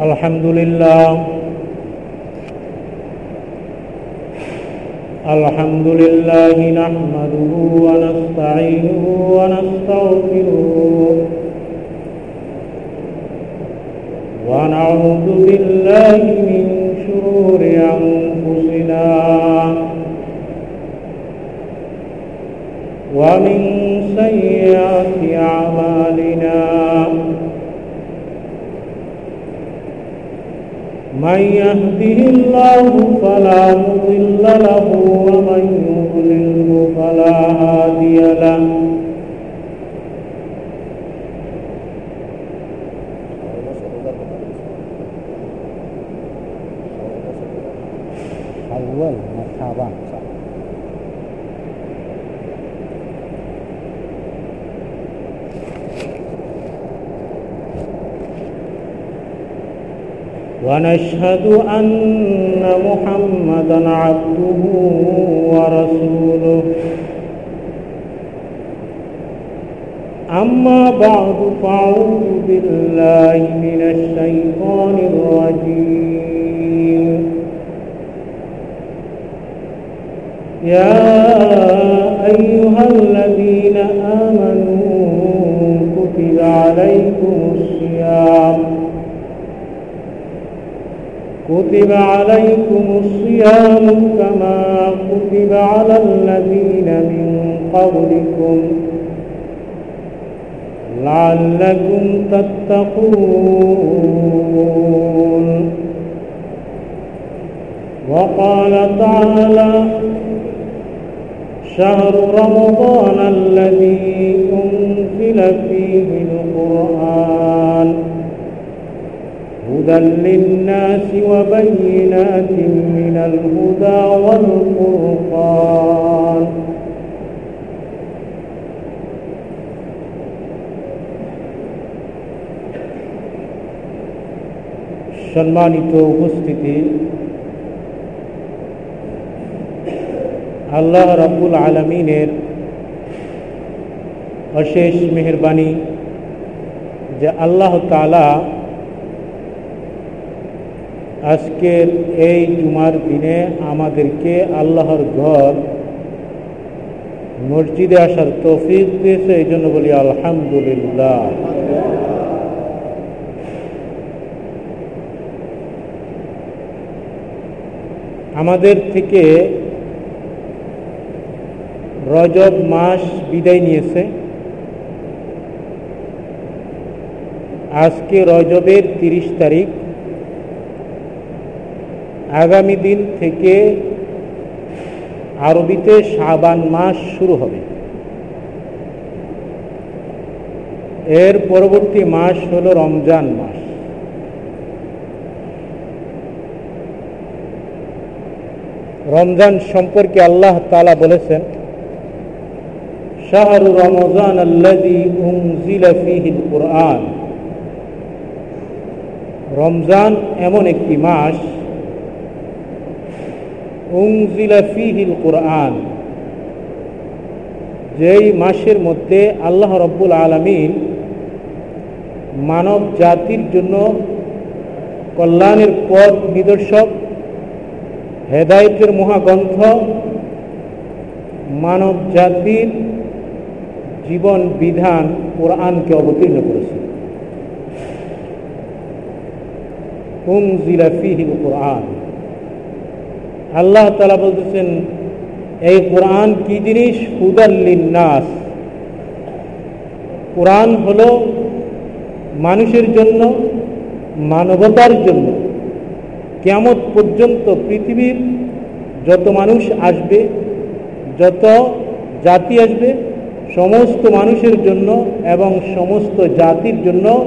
الحمد لله. الحمد لله نحمده ونستعينه ونستغفره. ونعوذ بالله من شرور أنفسنا. ومن من يهده الله فلا مضل له ومن يضلله فلا هادي له. ونشهد أن محمدا عبده ورسوله. أما بعد فأعوذ بالله من الشيطان الرجيم. يا أيها الذين آمنوا كتب عليكم الصيام. كتب عليكم الصيام كما كتب على الذين من قبلكم لعلكم تتقون وقال تعالى شهر رمضان الذي أنزل فيه القرآن هدى للناس وبينات من الهدى والفرقان সম্মানিত উপস্থিতি আল্লাহ রাব্বুল আলমিনের অশেষ মেহরবানি যে আল্লাহ তালা আজকের এই জুমার দিনে আমাদেরকে আল্লাহর ঘর, মসজিদে আসার তৌফিক দিয়েছে, এই জন্য বলি আলহামদুলিল্লাহ। আমাদের থেকে রজব মাস বিদায় নিয়েছে। আজকে রজবের তিরিশ তারিখ। আগামী দিন থেকে আরবিতে শাবান মাস শুরু হবে। এর পরবর্তী মাস হল রমজান মাস। রমজান সম্পর্কে আল্লাহ তালা বলেছেন, শাহরু রমজান কোরআন। রমজান এমন একটি মাস ফিহিল কোরআন যেই মাসের মধ্যে আল্লাহ রব্বুল আলমিন মানব জাতির জন্য কল্যাণের পথ নিদর্শক, হেদায়তের মহাগ্রন্থ, মানব জাতির জীবন বিধান কোরআনকে অবতীর্ণ করেছে। উংজিলা ফিহিল কোরআন আল্লাহ তালা বলতেছেন, এই কোরআন কি জিনিস? নাস কোরআন হলো মানুষের জন্য, মানবতার জন্য। কেমত পর্যন্ত পৃথিবীর যত মানুষ আসবে, যত জাতি আসবে, সমস্ত মানুষের জন্য এবং সমস্ত জাতির জন্য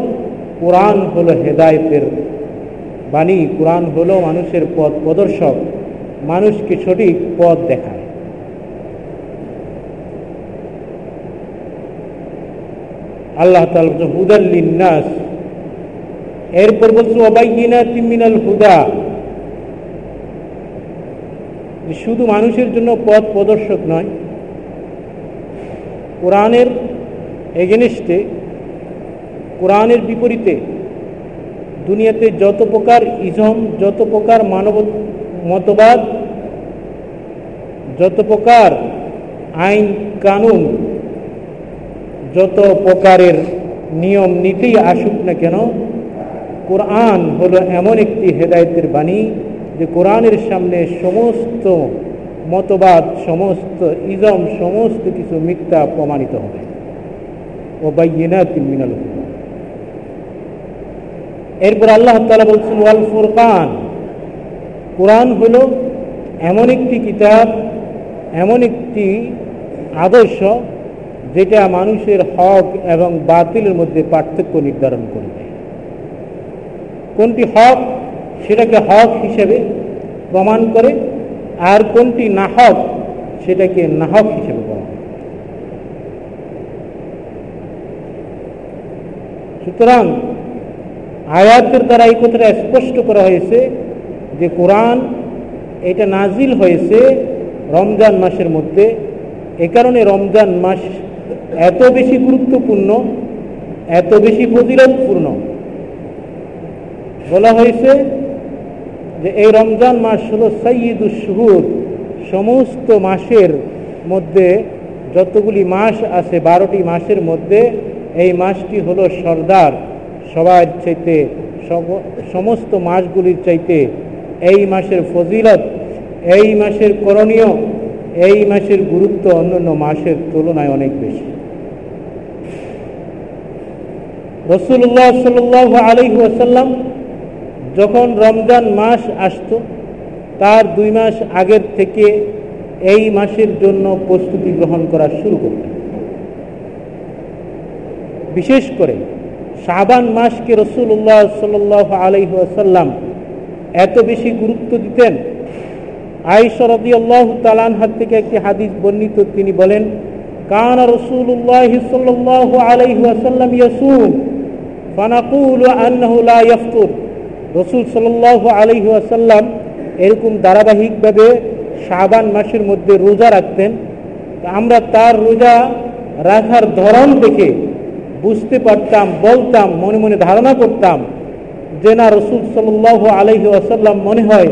কোরআন হলো হেদায়তের বাণী। কোরআন হলো মানুষের পথ প্রদর্শক। মানুষকে সঠিক পথ দেখায়। আল্লাহ তালা হুদাল্লিনাস এরপর বলছে অবাইনা তিমিনাল হুদা। শুধু মানুষের জন্য পথ প্রদর্শক নয়, কোরআনের এগেনিস্টে, কোরআনের বিপরীতে দুনিয়াতে যত প্রকার ইজম, যত প্রকার মানব মতবাদ, যত প্রকার আইন কানুন, যত প্রকারের নিয়ম নীতি আসুক না কেন, কোরআন হলো এমন একটি হেদায়তের বাণী যে কোরআনের সামনে সমস্ত মতবাদ, সমস্ত ইজম সমস্ত কিছু মিথ্যা প্রমাণিত হবে। ও বাইনা মিনাল এরপর আল্লাহ তালা বলছেন, ওয়াল ফুরকান। কোরআন হলো এমন একটি কিতাব, এমন একটি আদর্শ যেটা মানুষের হক এবং বাতিলের মধ্যে পার্থক্য নির্ধারণ করবে কোনটি হক সেটাকে হক হিসেবে প্রমাণ করে, আর কোনটি নাহক সেটাকে নাহক হিসেবে প্রমাণ সুতরাং আয়াতের দ্বারা এই কথাটা স্পষ্ট করা হয়েছে যে কোরআন এটা নাজিল হয়েছে রমজান মাসের মধ্যে, এ কারণে রমজান মাস এত বেশি গুরুত্বপূর্ণ, এত বেশি ফজিলতপূর্ণ। বলা হয়েছে যে এই রমজান মাস হলো সঈদুল শুহুর, সমস্ত মাসের মধ্যে যতগুলি মাস আছে বারোটি মাসের মধ্যে, এই মাসটি হলো সর্দার। সবার চাইতে সমস্ত মাসগুলির চাইতে এই মাসের ফজিলত, এই মাসের করণীয়, এই মাসের গুরুত্ব অন্যান্য মাসের তুলনায় অনেক বেশি। রসুল্লাহ সাল আলহি আসাল্লাম যখন রমজান মাস আসত, তার দুই মাস আগের থেকে এই মাসের জন্য প্রস্তুতি গ্রহণ করা শুরু করতেন। বিশেষ করে শাবান মাসকে রসুল্লাহ সাল আলহি আসাল্লাম এত বেশি গুরুত্ব দিতেন। আইসরদি আল্লাহ তালানহার থেকে একটি হাদিস বর্ণিত, তিনি বলেন, কান রসুল্লাহ সাল্লাহ আলহি আসাল্লাম ইয়াসুম ফানাকুল আন্নাহু লা ইয়াফতুর। রসুল সাল্লাহ আলহি আসাল্লাম এরকম ধারাবাহিকভাবে শাবান মাসের মধ্যে রোজা রাখতেন। আমরা তার রোজা রাখার ধরন দেখে বুঝতে পারতাম, বলতাম, মনে মনে ধারণা করতাম যে না রসুল সাল্লাহ আলহি আসাল্লাম মনে হয়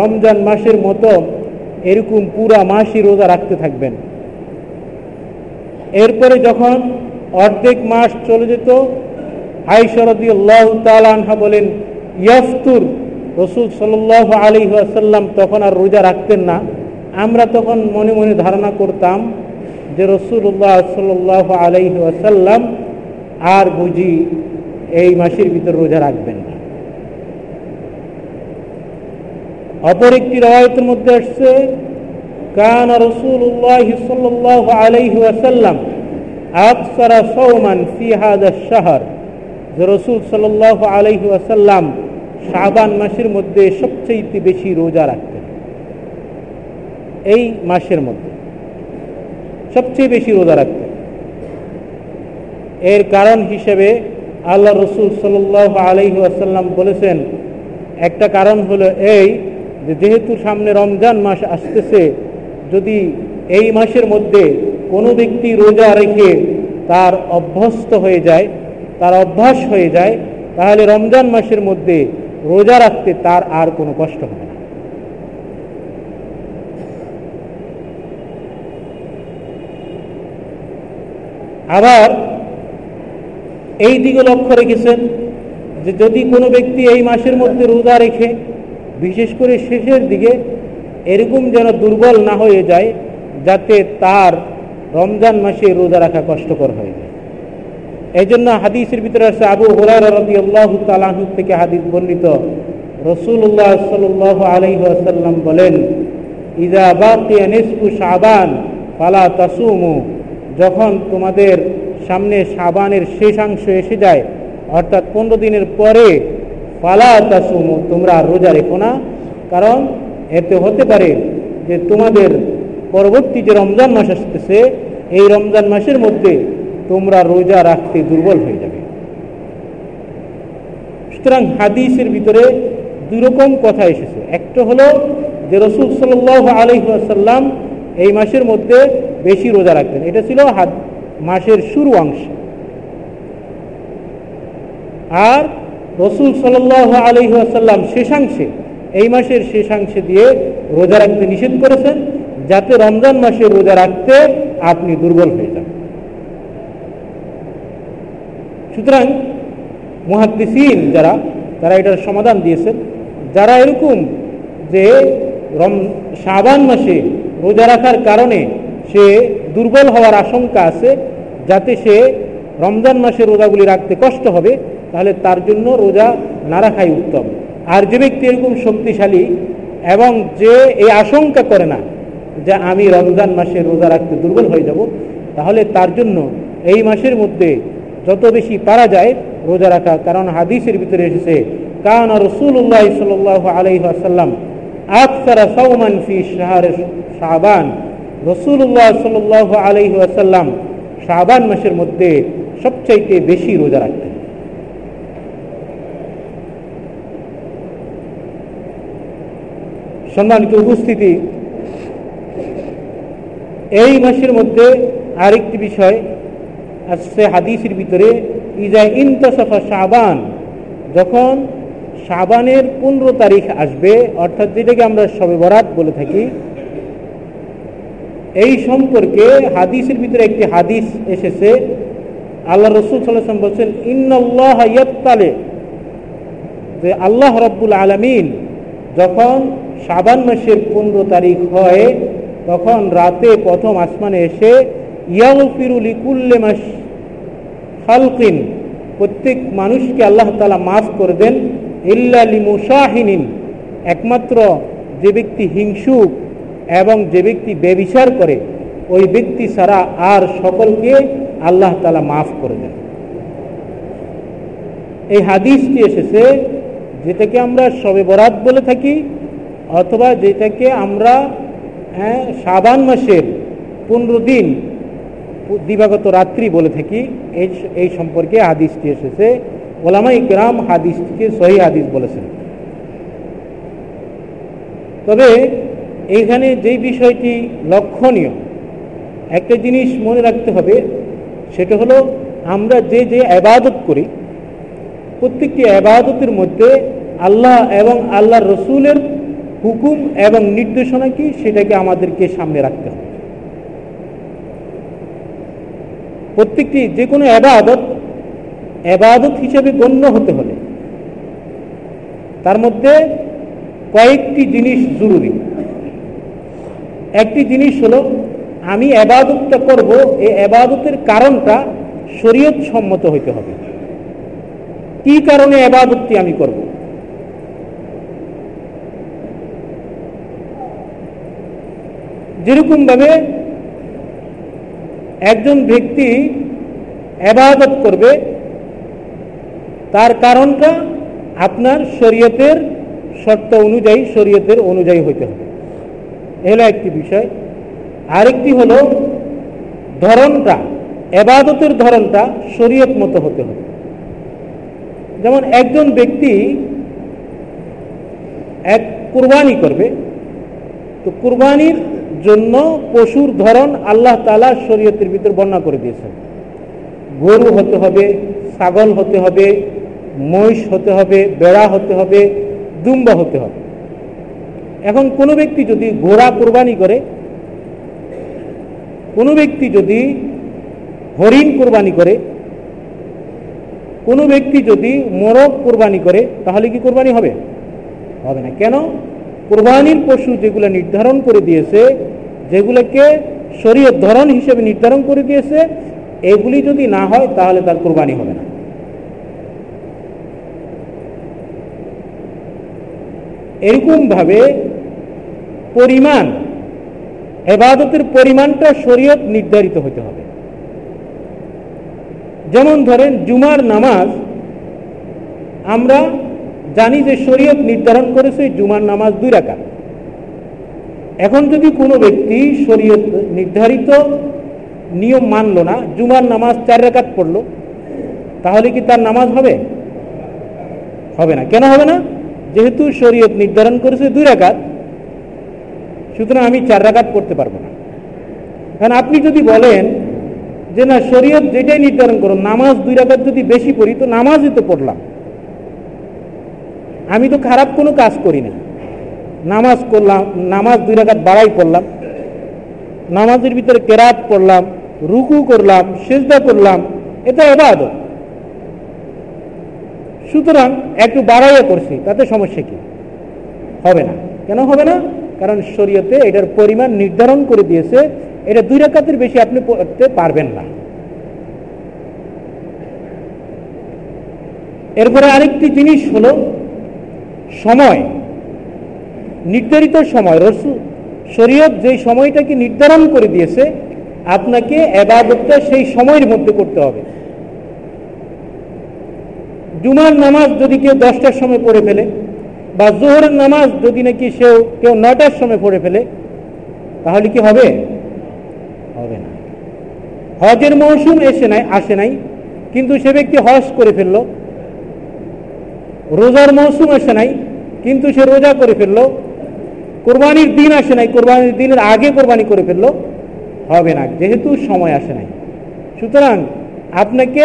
রমজান মাসের মতো এরকম পুরা মাসই রোজা রাখতে থাকবেন। এরপরে যখন অর্ধেক মাস চলে যেত আইসরদি আল্লাহ তালানহা বলেন, ইয়াফতুর। রসুল সাল্লাহ আলী আসাল্লাম তখন আর রোজা রাখতেন না। আমরা তখন মনে মনে ধারণা করতাম যে রসুল্লাহ সাল্লাহ আলাইহি আসাল্লাম আর বুঝি এই মাসের ভিতর রোজা রাখবেন না। অপর একটি রবায়তের মধ্যে আসছে, কান রসুল্লাহ সাল্লাহ আলাইহি আসাল্লাম আকসারা সৌমান ফিহাদা শাহর। যে রসুল সাল্লাহ আলাইহি আসাল্লাম শাবান মাসের মধ্যে সবচেয়ে বেশি রোজা রাখতেন। এই মাসের মধ্যে সবচেয়ে বেশি রোজা রাখতেন। এর কারণ হিসেবে আল্লাহ রসুল সাল্লাহ আলহি আসাল্লাম বলেছেন, একটা কারণ হলো এই যে যেহেতু সামনে রমজান মাস আসতেছে, যদি এই মাসের মধ্যে কোনো ব্যক্তি রোজা রেখে তার অভ্যস্ত হয়ে যায়, তার অভ্যাস হয়ে যায়, তাহলে রমজান মাসের মধ্যে রোজা রাখতে তার আর কোনো কষ্ট হবে না। আবার এই দিকে লক্ষ্য রেখেছেন যে যদি কোনো ব্যক্তি এই মাসের মধ্যে রোজা রেখে বিশেষ করে শেষের দিকে এরকম যেন দুর্বল না হয়ে যায়, যাতে তার রমজান মাসে রোজা রাখা কষ্টকর হয়ে যায়। এই জন্য হাদিসের ভিতরে আছে, আবু হুরার রবি আল্লাহ তালাহ থেকে হাদিস বর্ণিত। রসুল্লাহ সাল আলহিহাসাল্লাম বলেন ইজা বাকিয়া সাবান ফালা তাসুমু। যখন তোমাদের সামনে সাবানের শেষাংশ এসে যায়, অর্থাৎ পনেরো দিনের পরে ফালা তাসুমু, তোমরা রোজা রেখো না। কারণ এতে হতে পারে যে তোমাদের পরবর্তী যে রমজান মাস আসতেছে, এই রমজান মাসের মধ্যে তোমরা রোজা রাখতে দুর্বল হয়ে যাবে। সুতরাং হাদিসের ভিতরে দুই রকম কথা এসেছে। একটা হলো যে রসুল সাল আলহাসাল্লাম এই মাসের মধ্যে বেশি রোজা রাখতেন। এটা ছিল মাসের শুরু অংশ। আর রসুল সাল আলহি আসাল্লাম শেষাংশে, এই মাসের শেষাংশে দিয়ে রোজা রাখতে নিষেধ করেছেন, যাতে রমজান মাসে রোজা রাখতে আপনি দুর্বল হয়ে যান। সুতরাং মুহাদ্দিসিন যারা, তারা এটার সমাধান দিয়েছেন। যারা এরকম যে রম, শাবান মাসে রোজা রাখার কারণে সে দুর্বল হওয়ার আশঙ্কা আছে, যাতে সে রমজান মাসে রোজাগুলি রাখতে কষ্ট হবে তাহলে তার জন্য রোজা না রাখাই উত্তম। আর যে ব্যক্তি এরকম শক্তিশালী এবং যে এই আশঙ্কা করে না যে আমি রমজান মাসে রোজা রাখতে দুর্বল হয়ে যাব, তাহলে তার জন্য এই মাসের মধ্যে যত বেশি পারা যায় রোজা রাখা, কারণ হাদিসের ভিতরে এসেছে, কান রসুল্লাহ সাল আলহাসাল্লাম আকসারা সৌমান ফি শাহর শাহবান রসুল্লাহ সাল আলহি আসাল্লাম শাহবান মাসের মধ্যে সবচাইতে বেশি রোজা রাখতেন। সম্মানিত উপস্থিতি। এই মাসের মধ্যে আরেকটি বিষয় আসছে হাদিসের ভিতরে, ইজা ইন্তসফা সাবান যখন সাবানের পনেরো তারিখ আসবে, অর্থাৎ যেটাকে আমরা সবে বরাত বলে থাকি, এই সম্পর্কে হাদিসের ভিতরে একটি হাদিস এসেছে। আল্লাহ রসুল সাল্লাম বলছেন ইন্নআল্লাহ যে আল্লাহ রব্বুল আলমিন যখন শাবান মাসের পনেরো তারিখ হয়, তখন রাতে প্রথম আসমানে এসে ইয়াউ ফিরুল ইকুল্লে মাস খালকিন, প্রত্যেক মানুষকে আল্লাহ তালা মাফ করে দেন, ইল্লা লিমুসাহিনিন, একমাত্র যে ব্যক্তি হিংসুক এবং যে ব্যক্তি বেবিচার করে, ওই ব্যক্তি ছাড়া আর সকলকে আল্লাহ তালা মাফ করে দেন। এই হাদিসটি এসেছে, যেটাকে আমরা সবে বরাত বলে থাকি অথবা যেটাকে আমরা হ্যাঁ সাবান মাসের পনেরো দিন দিবাগত রাত্রি বলে থাকি, এই এই সম্পর্কে হাদিসটি এসেছে। ওলামা ইকরাম হাদিসটিকে সহি হাদিস বলেছেন। তবে এইখানে যেই বিষয়টি লক্ষণীয়, একটা জিনিস মনে রাখতে হবে, সেটা হলো আমরা যে যে আবাদত করি, প্রত্যেকটি আবাদতের মধ্যে আল্লাহ এবং আল্লাহ রসুলের হুকুম এবং নির্দেশনা কি? সেটাকে আমাদেরকে সামনে রাখতে হবে। প্রত্যেকটি যে কোনো আবাদত আবাদত হিসেবে গণ্য হতে হলে তার মধ্যে কয়েকটি জিনিস জরুরি। একটি জিনিস হলো, আমি আবাদতটা করব, এই আবাদতের কারণটা শরীয়ত সম্মত হইতে হবে। কি কারণে আবাদতটি আমি করব? যেরকমভাবে একজন ব্যক্তি আবাদত করবে, তার কারণটা আপনার শরীয়তের শর্ত অনুযায়ী, শরীয়তের অনুযায়ী হইতে হবে। এলো একটি বিষয়। আরেকটি হলো ধরনটা এবাদতের ধরনটা শরীয়ত মতো হতে হবে। যেমন একজন ব্যক্তি এক কুরবানি করবে, তো কুরবানির জন্য পশুর ধরন আল্লাহ তালা শরীয়তের ভিতর বর্ণনা করে দিয়েছেন। গরু হতে হবে, ছাগল হতে হবে, মহিষ হতে হবে, বেড়া হতে হবে, দুম্বা হতে হবে। এখন কোনো ব্যক্তি যদি ঘোড়া কোরবানি করে, কোনো ব্যক্তি যদি হরিণ কোরবানি করে, কোনো ব্যক্তি যদি মোরগ কোরবানি করে, তাহলে কি কোরবানি হবে? হবে না। কেন? কোরবানির পশু যেগুলো নির্ধারণ করে দিয়েছে যেগুলোকে শরীয় ধরন হিসেবে নির্ধারণ করে দিয়েছে, এগুলি যদি না হয়, তাহলে তার কোরবানি হবে না। এরকমভাবে পরিমাণ, এবাদতের পরিমাণটা শরীয়ত নির্ধারিত হতে হবে। যেমন ধরেন, জুমার নামাজ, আমরা জানি যে শরীয়ত নির্ধারণ করেছে জুমার নামাজ দুই রাখা এখন যদি কোনো ব্যক্তি শরীয়ত নির্ধারিত নিয়ম মানল না, জুমার নামাজ চার রাকাত পড়ল, তাহলে কি তার নামাজ হবে? হবে না। কেন হবে না? যেহেতু শরীয়ত নির্ধারণ করেছে দুই রাকাত, সুতরাং আমি চার রাকাত পড়তে পারব না। কারণ আপনি যদি বলেন যে না, শরীয়ত যেটাই নির্ধারণ করো নামাজ দুই রাকাত যদি বেশি পড়ি, তো নামাজই তো পড়লাম। আমি তো খারাপ কোনো কাজ করি না। নামাজ করলাম, নামাজ দুই রাকাত বাড়াই করলাম, নামাজের ভিতরে কেরাত পড়লাম রুকু করলাম, সেজদা করলাম, এটা এবাদত সুতরাং একটু বাড়াইয়া করছি, তাতে সমস্যা কি? হবে না। কেন হবে না? কারণ শরীয়তে এটার পরিমাণ নির্ধারণ করে দিয়েছে, এটা দুই রাকাতের বেশি আপনি পড়তে পারবেন না। এরপরে আরেকটি জিনিস হলো সময়। নির্ধারিত সময় রসু শরীয়ত যে সময়টাকে নির্ধারণ করে দিয়েছে, আপনাকে এবাদতটা সেই সময়ের মধ্যে করতে হবে। জুমার নামাজ যদি কেউ দশটার সময় পড়ে ফেলে, বা জোহরের নামাজ যদি নাকি সেও কেউ নটার সময় পড়ে ফেলে, তাহলে কি হবে? হবে না। হজের মৌসুম এসে নাই, আসে নাই, কিন্তু সে ব্যক্তি হজ করে ফেলল। রোজার মৌসুম আসে নাই, কিন্তু সে রোজা করে ফেলল। কোরবানির দিন আসে নাই, কোরবানির দিনের আগে কোরবানি করে ফেলল, হবে না, যেহেতু সময় আসে নাই। সুতরাং আপনাকে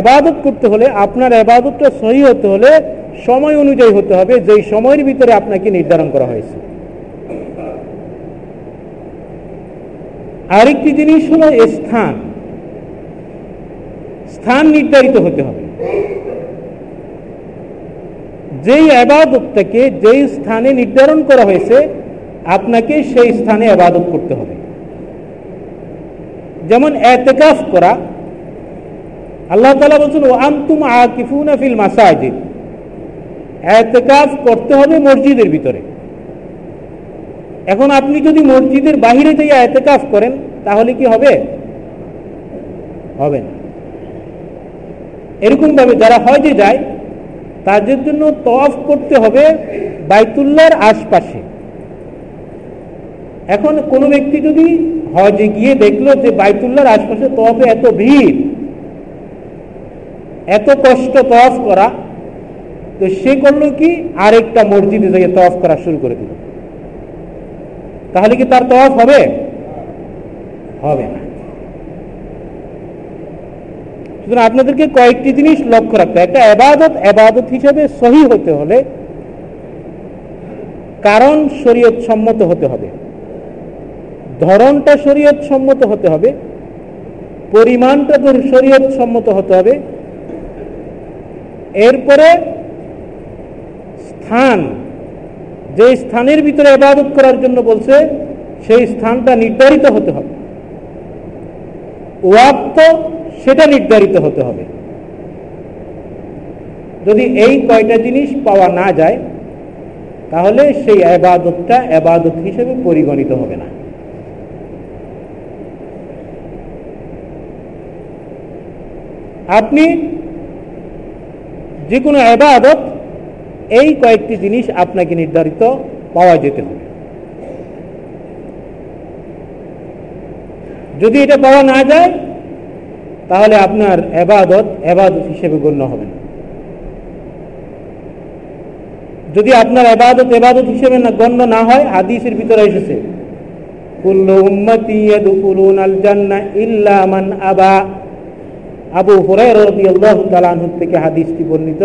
আবাদত করতে হলে, আপনার আবাদতটা সহি হতে হলে সময় অনুযায়ী হতে হবে, যেই সময়ের ভিতরে আপনাকে নির্ধারণ করা হয়েছে। আরেকটি জিনিস হলো স্থান। স্থান নির্ধারিত হতে হবে। যেই আবাদতটাকে যেই স্থানে নির্ধারণ করা হয়েছে, আপনাকে সেই স্থানে আবাদত করতে হবে। যেমন এতেকাফ করা, আল্লাহ তালা বলছেন ও আন্তুম আকিফুন মাসাজিদ। এতেকাফ করতে হবে মসজিদের ভিতরে। এখন আপনি যদি মসজিদের বাহিরে যাইয়া এতেকাফ করেন, তাহলে কি হবে? হবে না। এরকম ভাবে যারা হজে যায় তাদের জন্য তফ করতে হবে বাইতুল্লাহর আশপাশে। এখন কোনো ব্যক্তি যদি হজে গিয়ে দেখল যে বাইতুল্লাহর আশপাশে তফে এত ভিড়, এত কষ্ট তফ করা, তো সে করল কি? আরেকটা মসজিদে থেকে তফ করা শুরু করে দিল। তাহলে কি তার তফ হবে? হবে না। সুতরাং আপনাদেরকে কয়েকটি জিনিস লক্ষ্য রাখতে একটা আবাদত আবাদত হিসেবে সহি হতে হলে কারণ শরীয়ত সম্মত হতে হবে। ধরনটা শরীয়ত সম্মত হতে হবে। পরিমাণটা শরীয়ত সম্মত হতে হবে। এরপরে স্থান, যে স্থানের ভিতরে আবাদত করার জন্য বলছে, সেই স্থানটা নির্ধারিত হতে হবে। ওয়াক্ত সেটা নির্ধারিত হতে হবে। যদি এই কয়টা জিনিস পাওয়া না যায়, তাহলে সেই আবাদতটা আবাদত হিসেবে পরিগণিত হবে না। আপনি যে কোনো আবাদত এই কয়েকটি জিনিস আপনাকে নির্ধারিত পাওয়া যেতে হবে। যদি এটা পাওয়া না যায় তাহলে আপনার এবাদত এবাদত হিসেবে গণ্য হবে না। যদি আপনার এবাদত এবাদত হিসেবে না গণ্য না হয়, হাদিসের ভিতরে এসেছে আবা। থেকে হাদিসটি বর্ণিত।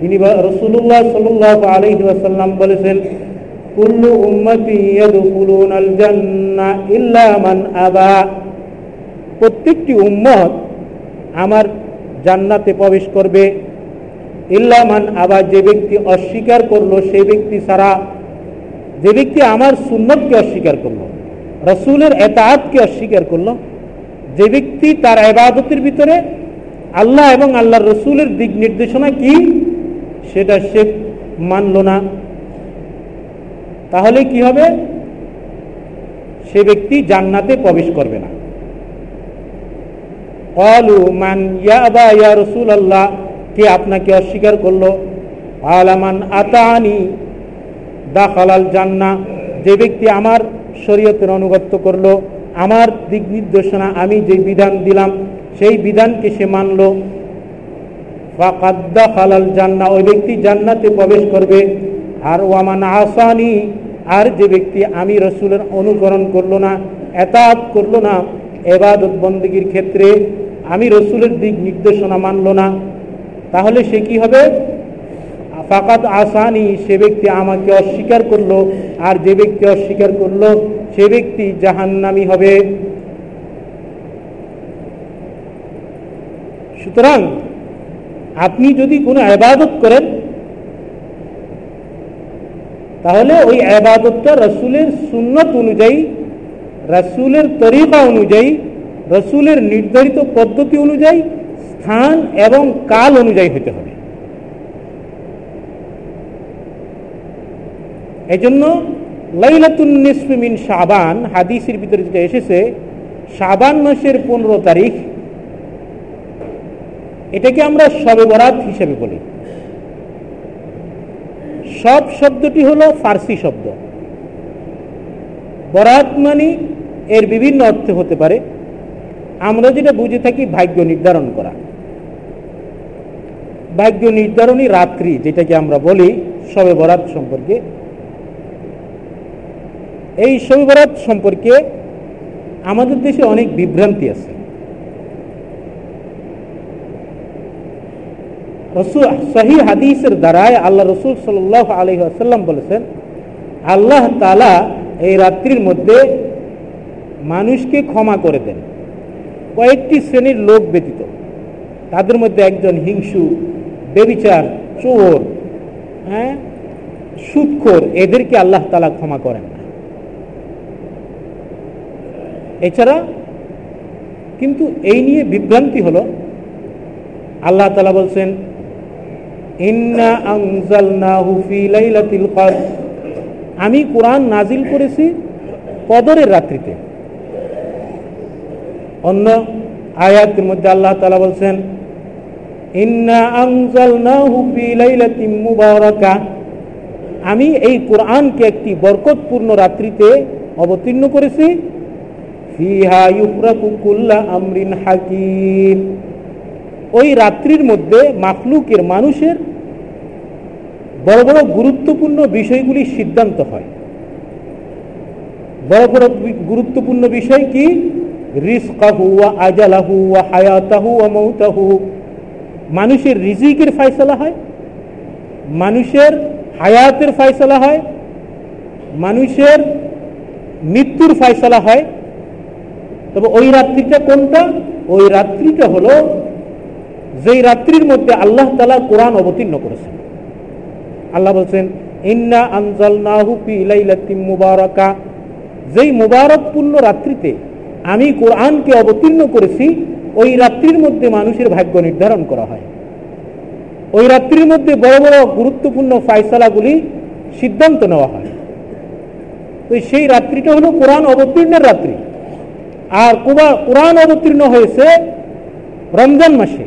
তিনি রাসূলুল্লাহ সাল্লাল্লাহু আলাইহি ওয়াসাল্লাম বলেছেন, কুল্লু উম্মতি ইয়াদখুলুন আল ইল্লা মান আবা। প্রত্যেকটি উম্মত আমার জান্নাতে প্রবেশ করবে। ইল্লামান আবার যে ব্যক্তি অস্বীকার করল, সে ব্যক্তি ছাড়া যে ব্যক্তি আমার সুন্নতকে অস্বীকার করল, রসুলের এতায়াতকে অস্বীকার করল, যে ব্যক্তি তার আবাদতের ভিতরে আল্লাহ এবং আল্লাহ রসুলের দিক নির্দেশনা কি, সেটা সে মানল না। তাহলে কি হবে? সে ব্যক্তি জান্নাতে প্রবেশ করবে না। কলু মান ইয়াবা ইয়া রসুল আল্লাহ কে আপনাকে অস্বীকার করল? আলামান আতানি দা খালাল জান্না যে ব্যক্তি আমার শরীয়তের অনুগত্য করল, আমার দিক নির্দেশনা আমি যে বিধান দিলাম, সেই বিধানকে সে মানল। ফাকাদ্দা খালাল জান্না, ওই ব্যক্তি জান্নাতে প্রবেশ করবে। আর ওয়ামান আসানি, আর যে ব্যক্তি আমি রসুলের অনুকরণ করল না, এতাত করল না, এবাদত বন্দীগীর ক্ষেত্রে আমি রসুলের দিক নির্দেশনা মানল না। তাহলে সে কি হবে? ফাকাত আসানি, সে ব্যক্তি আমাকে অস্বীকার করল। আর যে ব্যক্তি অস্বীকার করল, সে ব্যক্তি জাহান্নামি হবে। সুতরাং আপনি যদি কোনো আবাদত করেন, তাহলে ওই আবাদতটা রসুলের সুন্নত অনুযায়ী, রসুলের তরিকা অনুযায়ী রসুলের নির্ধারিত পদ্ধতি অনুযায়ী, স্থান এবং কাল অনুযায়ী হতে হবে। এই জন্য লাইলাতুন্নিসমিন সাবান হাদিসের ভিতরে যেটা এসেছে সাবান মাসের পনেরো তারিখ, এটাকে আমরা বরাত হিসেবে বলি। সব শব্দটি হলো ফার্সি শব্দ। বরাত মানে এর বিভিন্ন অর্থে হতে পারে। আমরা যেটা বুঝে থাকি ভাগ্য নির্ধারণ করা। ভাগ্য নির্ধারণী রাত্রি, যেটাকে আমরা বলি শবে বরাত সম্পর্কে। এই শবে বরাত সম্পর্কে আমাদের দেশে অনেক বিভ্রান্তি আছে। রসুল, সহি হাদিসের দ্বারায় আল্লাহ রসুল সাল আলহি আসাল্লাম বলেছেন, আল্লাহ তালা এই রাত্রির মধ্যে মানুষকে ক্ষমা করে দেন। কয়েকটি শ্রেণির লোক ব্যতীত। তাদের মধ্যে একজন হিংসু, বেবিচার, চোর হ্যাঁ সুৎখোর, এদেরকে আল্লাহ তালা ক্ষমা করেন না। এছাড়া কিন্তু এই নিয়ে বিভ্রান্তি হলো। আল্লাহ তালা বলছেন আমি কোরআন নাজিল করেছি কদরের রাত্রিতে। অন্য আয়াতের মধ্যে আল্লাহ তালা বলছেন আমি এই কোরআনকে একটি বরকতপূর্ণ রাত্রিতে অবতীর্ণ করেছি। আমরিন হাকিম। ওই রাত্রির মধ্যে মাখলুকের মানুষের বড় বড় গুরুত্বপূর্ণ বিষয়গুলি সিদ্ধান্ত হয়। বড় বড় গুরুত্বপূর্ণ বিষয় কি? রিস্কাহু আজালাহু হায়াতাহু মৌতাহু। মানুষের রিজিকের ফয়সলা হয়, মানুষের হায়াতের ফয়সলা হয়, মানুষের মৃত্যুর ফয়সলা হয়। তবে ওই রাত্রিটা কোনটা? ওই রাত্রিটা হলো যেই রাত্রির মধ্যে আল্লাহ তালা কোরআন অবতীর্ণ করেছেন। আল্লাহ বলছেন, ইন্না আনজাল মুবারকা। যেই মুবারকপূর্ণ রাত্রিতে আমি কোরআনকে অবতীর্ণ করেছি, ওই রাত্রির মধ্যে মানুষের ভাগ্য নির্ধারণ করা হয়। ওই রাত্রির মধ্যে বড় বড় গুরুত্বপূর্ণ ফায়সালাগুলি সিদ্ধান্ত নেওয়া হয়। তো সেই রাত্রিটা হলো কোরআন অবতীর্ণের রাত্রি। আর কোরআন অবতীর্ণ হয়েছে রমজান মাসে।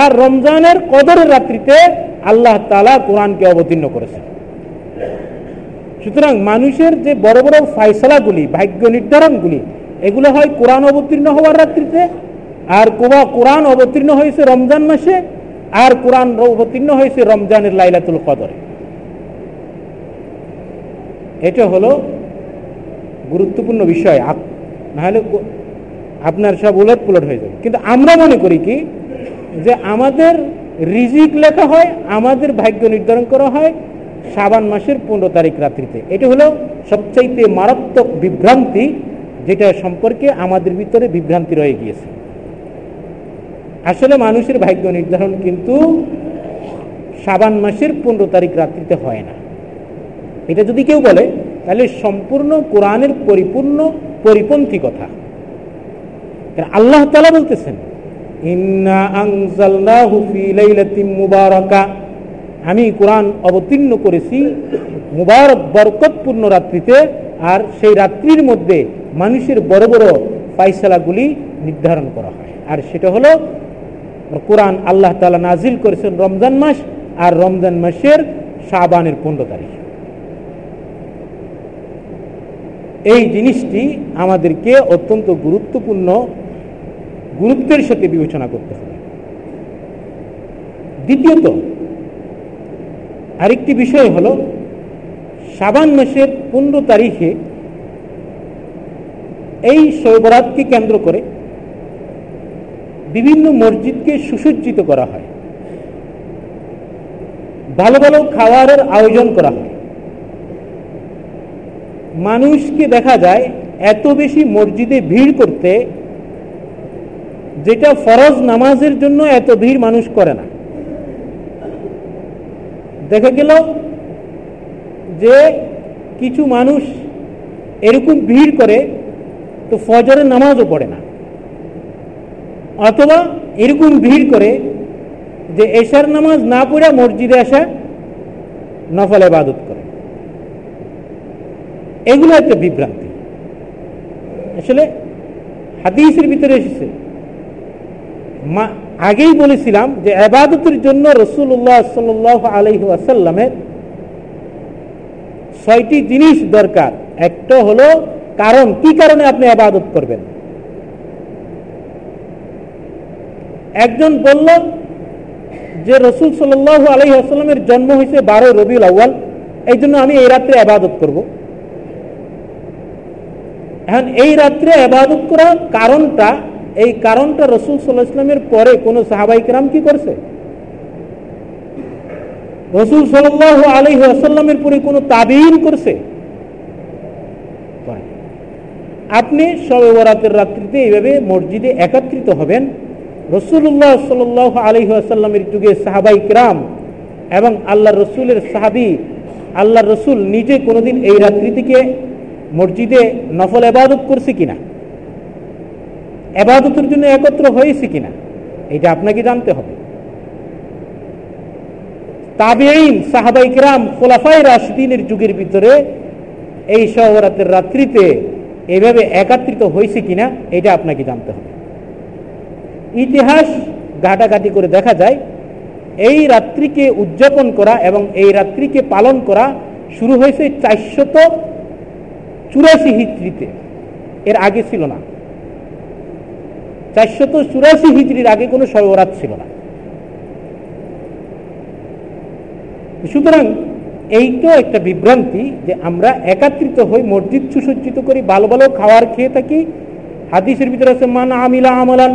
আর রমজানের কদরের রাত্রিতে আল্লাহ তালা কোরআনকে অবতীর্ণ করেছে সুতরাং মানুষের যে বড় বড় ফাইসলাগুলি ভাগ্য নির্ধারণগুলি এগুলো হয় কোরআন অবতীর্ণ হওয়ার রাত্রিতে, আর কোবা কোরআন অবতীর্ণ হয়েছে রমজান মাসে, আর কোরআন অবতীর্ণ হয়েছে রমজানের লাইলাতুল কদরে। এটা হলো গুরুত্বপূর্ণ বিষয়। নাহলে আপনার সব উলট পুলট হয়ে যাবে। কিন্তু আমরা মনে করি কি, যে আমাদের রিজিক লেখা হয়, আমাদের ভাগ্য নির্ধারণ করা হয় সাবান মাসের পনেরো তারিখ রাত্রিতে। এটা হলো সবচাইতে মারাত্মক বিভ্রান্তি যেটা সম্পর্কে আমাদের ভিতরে বিভ্রান্তি রয়ে গিয়েছে। আসলে মানুষের ভাগ্য নির্ধারণ কিন্তু সাবান মাসের পনেরো তারিখ রাত্রিতে হয় না। এটা যদি কেউ বলে, তাহলে সম্পূর্ণ কোরআনের পরিপূর্ণ পরিপন্থী কথা। আল্লাহ তালা বলতেছেন আমি কোরআন অবতীর্ণ করেছি মুবারক বরকতপূর্ণ রাত্রিতে, আর সেই রাত্রির মধ্যে মানুষের বড় বড় ফাইসালাগুলি নির্ধারণ করা হয়। আর সেটা হলো, কোরআন আল্লাহ তালা নাজিল করেছেন রমজান মাস, আর রমজান মাসের সাবানের পনেরো তারিখ। এই জিনিসটি আমাদেরকে অত্যন্ত গুরুত্বপূর্ণ গুরুত্বের সাথে বিবেচনা করতে হবে। দ্বিতীয়ত, আরেকটি বিষয় হল সাবান মাসের পনেরো তারিখে এই শৈবরাতকে কেন্দ্র করে বিভিন্ন মসজিদকে সুসজ্জিত করা হয়। ভালো ভালো খাবারের আয়োজন করা হয়। মানুষকে দেখা যায় এত বেশি মসজিদে ভিড় করতে যেটা ফরজ নামাজের জন্য এত ভিড় মানুষ করে না। দেখা গেল যে কিছু মানুষ এরকম ভিড় করে তো ফজরের নামাজও পড়ে না। অথবা এরকম ভিড় করে যে এশার নামাজ না পড়ে মসজিদে আসা নফল এবাদত করে। এগুলো একটা বিভ্রান্তি। আসলে হাদিসের ভিতরে এসেছে। মা, আগেই বলেছিলাম যে আবাদতের জন্য রসুল্লাহ সাল আলহি আসাল্লামের ছয়টি জিনিস দরকার। একটা হলো কারণ, কি কারণে আপনি আবাদত করবেন? একজন বলল যে রসুল সাল আলহি আসাল্লামের জন্ম হয়েছে বারো রবিউল আউ্য়াল, এই জন্য আমি এই রাত্রে আবাদত করব। এখন এই রাত্রে আবাদত করার কারণটা, এই কারণটা রসুল সাল্লাহ ইসলামের পরে কোন সাহাবাইকরাম কি করছে? রসুল সাল আলহি আসাল্লামের পরে কোনো তাবিন করছে? আপনি সবে বরাতের রাত্রিতে এইভাবে মসজিদে একত্রিত হবেন। রসুল্লাহ সাল আলহি আসাল্লামের যুগে সাহাবাই কিরাম এবং আল্লাহ রসুলের সাহাবি আল্লাহ রসুল নিজে কোনোদিন এই রাত্রি থেকে মসজিদে নফল আবাদত করছে কিনা? আবাদতের জন্য একত্র হয়েছে কিনা? এটা আপনাকে জানতে হবে। তাবেইন সাহাবাই কিরাম খোলাফাই রাশদিনের যুগের ভিতরে এই শহরাতের রাত্রিতে এভাবে একাত্রিত হয়েছে কিনা, এটা আপনাকে জানতে হবে। ইতিহাস ঘাটাঘাটি করে দেখা যায়, এই রাত্রিকে উদযাপন করা এবং এই রাত্রিকে পালন করা শুরু হয়েছে চারশত চুরাশি হিজড়িতে। এর আগে ছিল না। চারশত চুরাশি হিজড়ির আগে কোনো সর্বরাত ছিল না। সুতরাং এইটাও একটা বিভ্রান্তি যে আমরা একাত্রিত হই মসজিদ সুসজ্জিত করি, ভালো ভালো খাওয়ার খেয়ে থাকি। হাদিসের ভিতরে আছে, মান আমিলা আমলান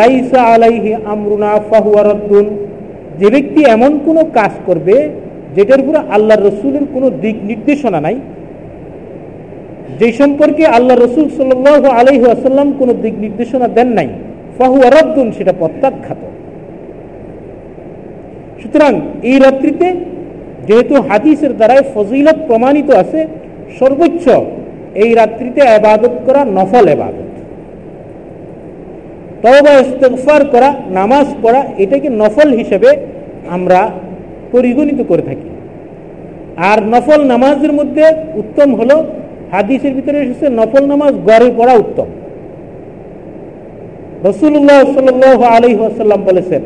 লাইসা আলাইহি আমরুনা ফাহুয়ারদ্দুন যে ব্যক্তি এমন কোনো কাজ করবে যেটার উপরে আল্লাহ রসুলের কোনো দিক নির্দেশনা নাই, যে সম্পর্কে আল্লাহ রসুল সাল আলহি আসাল্লাম কোনো দিক নির্দেশনা দেন নাই ফাহু আরদ্দুন সেটা প্রত্যাখ্যাত। সুতরাং এই রাত্রিতে যেহেতু হাদিসের দ্বারাই ফজিলত প্রমাণিত আছে, সর্বোচ্চ এই রাত্রিতে আবাদত করা নফল আবাদত তবা ইস্তফার করা, নামাজ পড়া, এটাকে নফল হিসেবে আমরা পরিগণিত করে থাকি। আর নফল নামাজের মধ্যে উত্তম হলো, হাদিসের ভিতরে এসেছে, নফল নামাজ গড়ে পড়া উত্তম। রসুল্লাহ সাল আলহি আসাল্লাম বলেছেন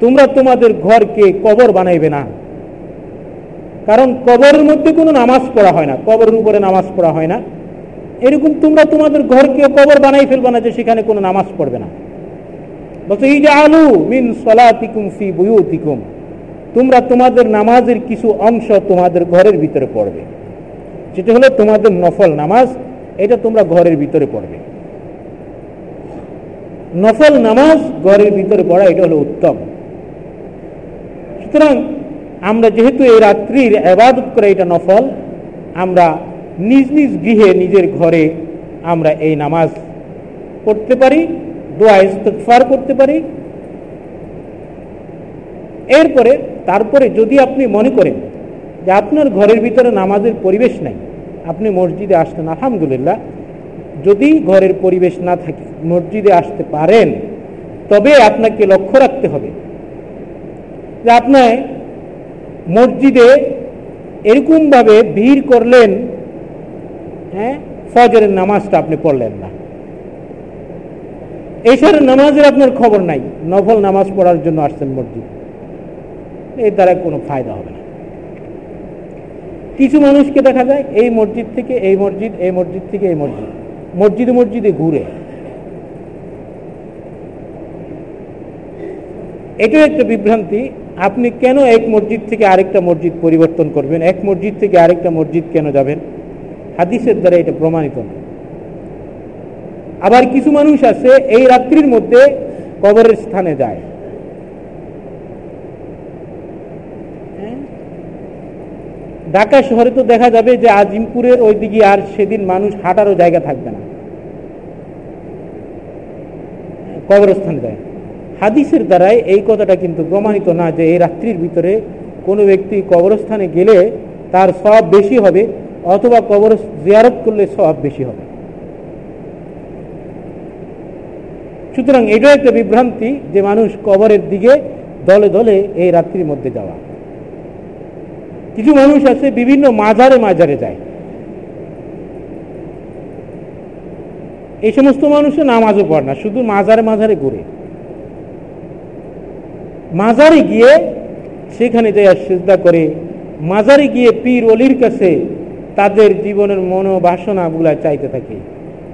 তোমরা তোমাদের ঘরকে কবর বানাইবে না। কারণ কবরের মধ্যে কোনো নামাজ পড়া হয় না, কবরের উপরে নামাজ পড়া হয় না। এরকম তোমরা তোমাদের ঘরকে কবর বানাই ফেলবে না যে সেখানে কোনো নামাজ পড়বে না। বলছে এই যে আলু মিন সলাতিকুম ফি বুয়ুতিকুম। তোমরা তোমাদের নামাজের কিছু অংশ তোমাদের ঘরের ভিতরে পড়বে। যেটা হলো তোমাদের নফল নামাজ, এটা তোমরা ঘরের ভিতরে পড়বে। নফল নামাজ ঘরের ভিতরে পড়া, এটা হলো উত্তম। সুতরাং আমরা যেহেতু এই রাত্রির আবাদত করে এটা নফল, আমরা নিজ নিজ গৃহে নিজের ঘরে আমরা এই নামাজ পড়তে পারি, দোয়া ইস্তফার করতে পারি। এরপরে, তারপরে যদি আপনি মনে করেন যে আপনার ঘরের ভিতরে নামাজের পরিবেশ নাই, আপনি মসজিদে আসতেন আলহামদুলিল্লাহ যদি ঘরের পরিবেশ না থাকে, মসজিদে আসতে পারেন, তবে আপনাকে লক্ষ্য রাখতে হবে যে আপনার মসজিদে এরকমভাবে ভিড় করলেন হ্যাঁ ফজরের নামাজটা আপনি পড়লেন না। এছাড়া নামাজের আপনার খবর নাই, নফল নামাজ পড়ার জন্য আসছেন মসজিদ। এর দ্বারা কোনো ফায়দা হবে না। কিছু মানুষকে দেখা যায়, এই মসজিদ থেকে এই মসজিদ এই মসজিদ থেকে এই মসজিদ। মসজিদে মসজিদে ঘুরে। এটাও একটা বিভ্রান্তি, আপনি কেন এক মসজিদ থেকে আরেকটা মসজিদ পরিবর্তন করবেন? এক মসজিদ থেকে আরেকটা মসজিদ কেন যাবেন? হাদিসের দ্বারা এটা প্রমাণিত না আবার কিছু মানুষ আছে, এই রাত্রির মধ্যে কবরের স্থানে যায়? ঢাকা শহরে তো দেখা যাবে যে আজিমপুরের ওইদিকে আর সেদিন মানুষ হাঁটারও জায়গা থাকবে না। কবরস্থানে যায়। হাদিসের দ্বারাই এই কথাটা কিন্তু প্রমাণিত না যে এই রাত্রির ভিতরে কোনো ব্যক্তি কবরস্থানে গেলে তার সব বেশি হবে অথবা কবর জিয়ারত করলে সব বেশি হবে। সুতরাং এটাও একটা বিভ্রান্তি যে মানুষ কবরের দিকে দলে দলে এই রাত্রির মধ্যে যাওয়া। কিছু মানুষ আছে বিভিন্ন মাজারে মাজারে যায়। এই সমস্ত মানুষের নামাজও পড়ে না, শুধু মাজারে মাজারে ঘুরে। মাজারে গিয়ে সেখানে যাইয়া সেজদা করে, মাজারে গিয়ে পীর অলির কাছে তাদের জীবনের মনোবাসনাগুলা চাইতে থাকে।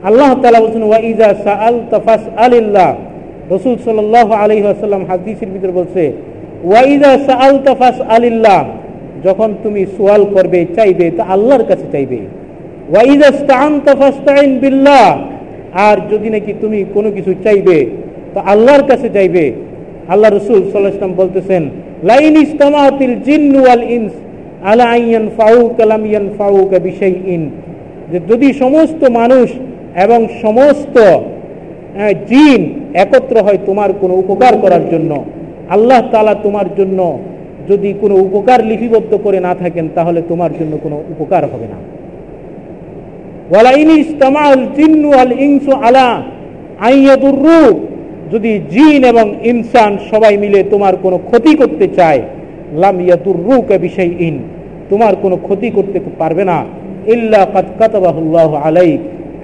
আল্লাহ তালা বলছেন ওয়াইজা সাআল তাফাস আলিল্লাহ রসুল সাল আলী আসাল্লাম হাদিসের ভিতরে বলছে ওয়াইজা সাআল তাফাস আলিল্লাহ যখন তুমি সোয়াল করবে, চাইবে, তা আল্লাহর কাছে চাইবে। ওয়াইজা স্তান তাফাস্তাইন বিল্লাহ। আর যদি নাকি তুমি কোনো কিছু চাইবে, তো আল্লাহর কাছে চাইবে। আল্লাহ রসুল সাল্লাহাম বলতেছেন, লাইন ইস্তামাতিল জিন্নু আল ইনস, আলা ফাউ কালাম ইয়ান ফাউ বিষয় ইন যে যদি সমস্ত মানুষ এবং সমস্ত জিন একত্র হয় তোমার কোনো উপকার করার জন্য, আল্লাহ তালা তোমার জন্য যদি কোনো উপকার লিপিবদ্ধ করে না থাকেন, তাহলে তোমার জন্য কোনো উপকার হবে না। ওয়ালাইনি ইস্তামাল জিন্নু আল ইনসু আলা আইয়াদুররু যদি জিন এবং ইনসান সবাই মিলে তোমার কোনো ক্ষতি করতে চায়, লাম ইয়াদুররুকা বিশাইইন, তোমার কোনো ক্ষতি করতে পারবে না। ইল্লা কাদ কাতাবাহুল্লাহ আলাইক,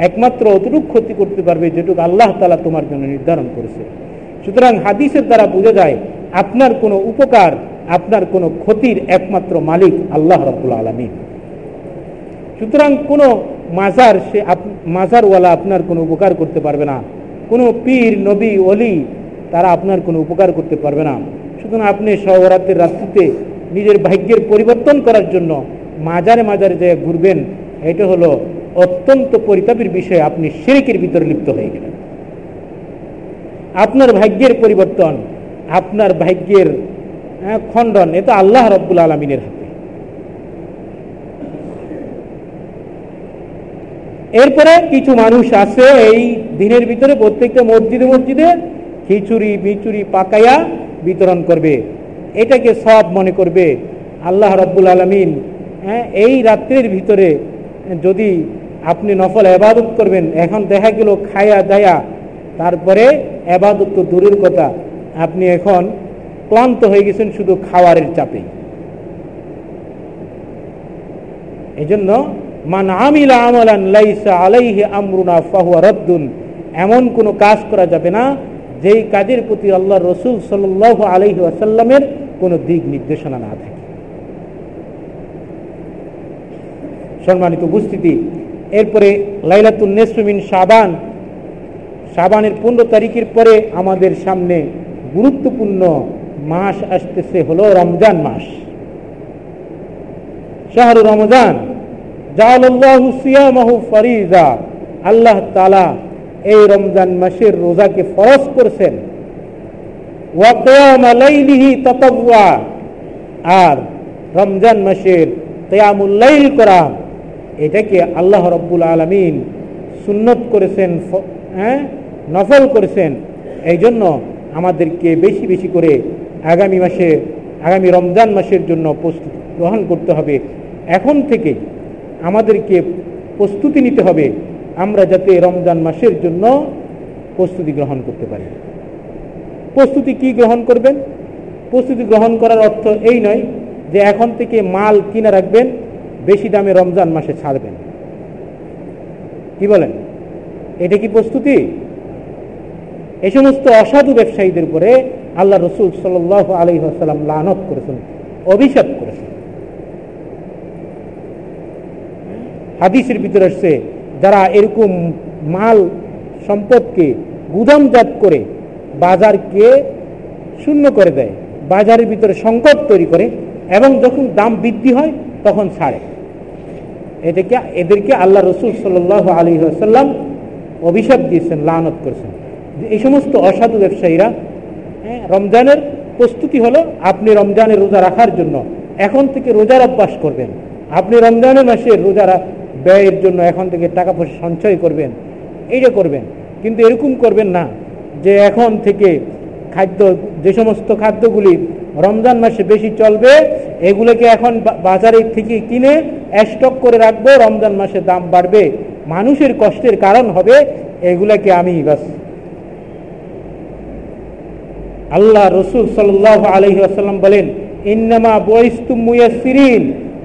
একমাত্র অতটুক ক্ষতি করতে পারবে যেটুকু আল্লাহ তালা তোমার জন্য নির্ধারণ করেছে। সুতরাং হাদিসের দ্বারা বোঝা যায়, আপনার কোনো উপকার, আপনার কোনো ক্ষতির একমাত্র মালিক আল্লাহ রব্বুল আলমী সুতরাং কোনো মাজার সে মাজারওয়ালা আপনার কোনো উপকার করতে পারবে না। কোনো পীর, নবী অলি তারা আপনার কোনো উপকার করতে পারবে না। সুতরাং আপনি সহরাত্রের রাত্রিতে নিজের ভাগ্যের পরিবর্তন করার জন্য মাজারে মাজারে যে ঘুরবেন, এটা হলো অত্যন্ত পরিতাপের বিষয়ে। আপনি শেরিকের ভিতরে লিপ্ত হয়ে গেলেন। আপনার ভাগ্যের পরিবর্তন, আপনার ভাগ্যের খণ্ডন, এটা আল্লাহ রব্বুল আলমিনের হাতে। এরপরে কিছু মানুষ আছে, এই দিনের ভিতরে প্রত্যেকটা মসজিদে মসজিদে খিচুড়ি বিচুরি পাকাইয়া বিতরণ করবে। এটাকে সব মনে করবে। আল্লাহ রব্বুল আলমিন হ্যাঁ এই রাত্রের ভিতরে যদি আপনি নফল আবাদত করবেন, এখন দেখা গেল খায়া দায়া, তারপরে আবাদত তো দূরের কথা। আপনি এখন ক্লান্ত হয়ে গেছেন শুধু খাওয়ারের চাপে। এই জন্য মান আমিলা আমলান লাইসা আলাইহি আমরুনা ফাহুয়া রদ্দুন। এমন কোনো কাজ করা যাবে না, যেই কাজের প্রতি আল্লাহ রসুল সাল আলহি আসাল্লামের কোনো দিক নির্দেশনা না থাকে। সম্মানিত উপস্থিতি, এরপরে লাইলাতুল নেসমিন সাবান সাবানের পনেরো তারিখের পরে আমাদের সামনে গুরুত্বপূর্ণ মাস আসতেছে, হলো রমজান মাস। শাহরু রমজান। আল্লাহ তালা এই রমজান মাসের রোজাকে ফরজ করছেন। আর রমজান মাসের তেয়ামুল্লাইল করা, এটাকে আল্লাহ রব্বুল আলমিন সুন্নত করেছেন হ্যাঁ নফল করেছেন। এই জন্য আমাদেরকে বেশি বেশি করে আগামী মাসে, আগামী রমজান মাসের জন্য প্রস্তুতি গ্রহণ করতে হবে। এখন থেকে আমাদেরকে প্রস্তুতি নিতে হবে। আমরা যাতে রমজান মাসের জন্য প্রস্তুতি গ্রহণ করতে পারি। প্রস্তুতি কি গ্রহণ করবেন? প্রস্তুতি গ্রহণ করার অর্থ এই নয় যে এখন থেকে মাল কিনে রাখবেন, বেশি দামে রমজান মাসে ছাড়বেন। কি বলেন? এটা কি প্রস্তুতি? এই সমস্ত অসাধু ব্যবসায়ীদের উপরে আল্লাহ রসুল সাল আলী আসালাম লানত করেছেন। অভিশাপ করেছেন হাদিসের ভিতরে আসছে যারা এরকম মাল সম্পদকে গুদামজাত করে বাজারকে শূন্য করে দেয় বাজারের ভিতরে সংকট তৈরি করে এবং যখন দাম বৃদ্ধি হয় তখন ছাড়ে। এটাকে এদেরকে আল্লাহ রসুল সাল আলী আসাল্লাম অভিশাপ দিয়েছেন লানত করেছেন। এই সমস্ত অসাধু ব্যবসায়ীরা হ্যাঁ, রমজানের প্রস্তুতি হলো আপনি রমজানের রোজা রাখার জন্য এখন থেকে রোজার অভ্যাস করবেন। আপনি রমজানের মাসে রোজা ব্যয়ের জন্য এখন থেকে টাকা পয়সা সঞ্চয় করবেন এইটা করবেন, কিন্তু এরকম করবেন না যে এখন থেকে খাদ্য, যে সমস্ত খাদ্যগুলি রমজান মাসে বেশি চলবে, এগুলোকে এখন বাজারে থেকে কিনে স্টক করে রাখব, রমজান মাসে দাম বাড়বে। মানুষের কষ্টের কারণ হবে এগুলাকে আমি বাস। আল্লাহ রসুল সাল্লাহ আলহি আসাল্লাম বলেন, ইন্নামা বয়স্তু মুয়াসিরিন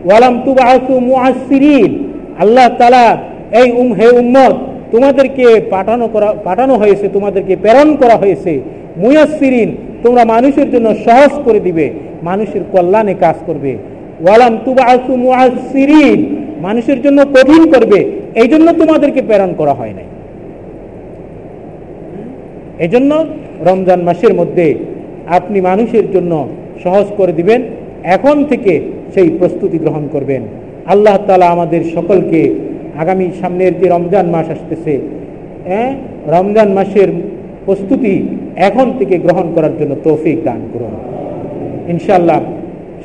ওয়ালাম তুবাহতু মুআসিরিন আল্লাহ তালা এই উম, হে উম্মত, তোমাদেরকে পাঠানো করা, পাঠানো হয়েছে, তোমাদেরকে প্রেরণ করা হয়েছে। মুয়াসিরিন তোমরা মানুষের জন্য সহজ করে দিবে, মানুষের কল্যাণে কাজ করবে। ওয়ালাম তুবাহতু মুআসিরিন মানুষের জন্য কঠিন করবে এই জন্য তোমাদেরকে প্রেরণ করা হয় নাই। এজন্য রমজান মাসের মধ্যে আপনি মানুষের জন্য সহজ করে দিবেন, এখন থেকে সেই প্রস্তুতি গ্রহণ করবেন। আল্লাহ তালা আমাদের সকলকে আগামী সামনের যে রমজান মাস আসতেছে হ্যাঁ রমজান মাসের প্রস্তুতি এখন থেকে গ্রহণ করার জন্য তৌফিক দান করুন। ইনশাল্লাহ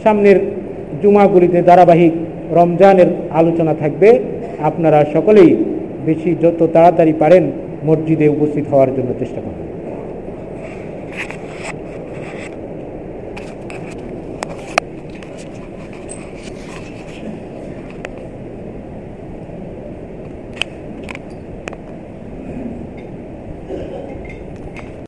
সামনের জুমাগুলিতে ধারাবাহিক রমজানের আলোচনা থাকবে। আপনারা সকলেই বেশি যত তাড়াতাড়ি পারেন মসজিদে উপস্থিত হওয়ার জন্য চেষ্টা করুন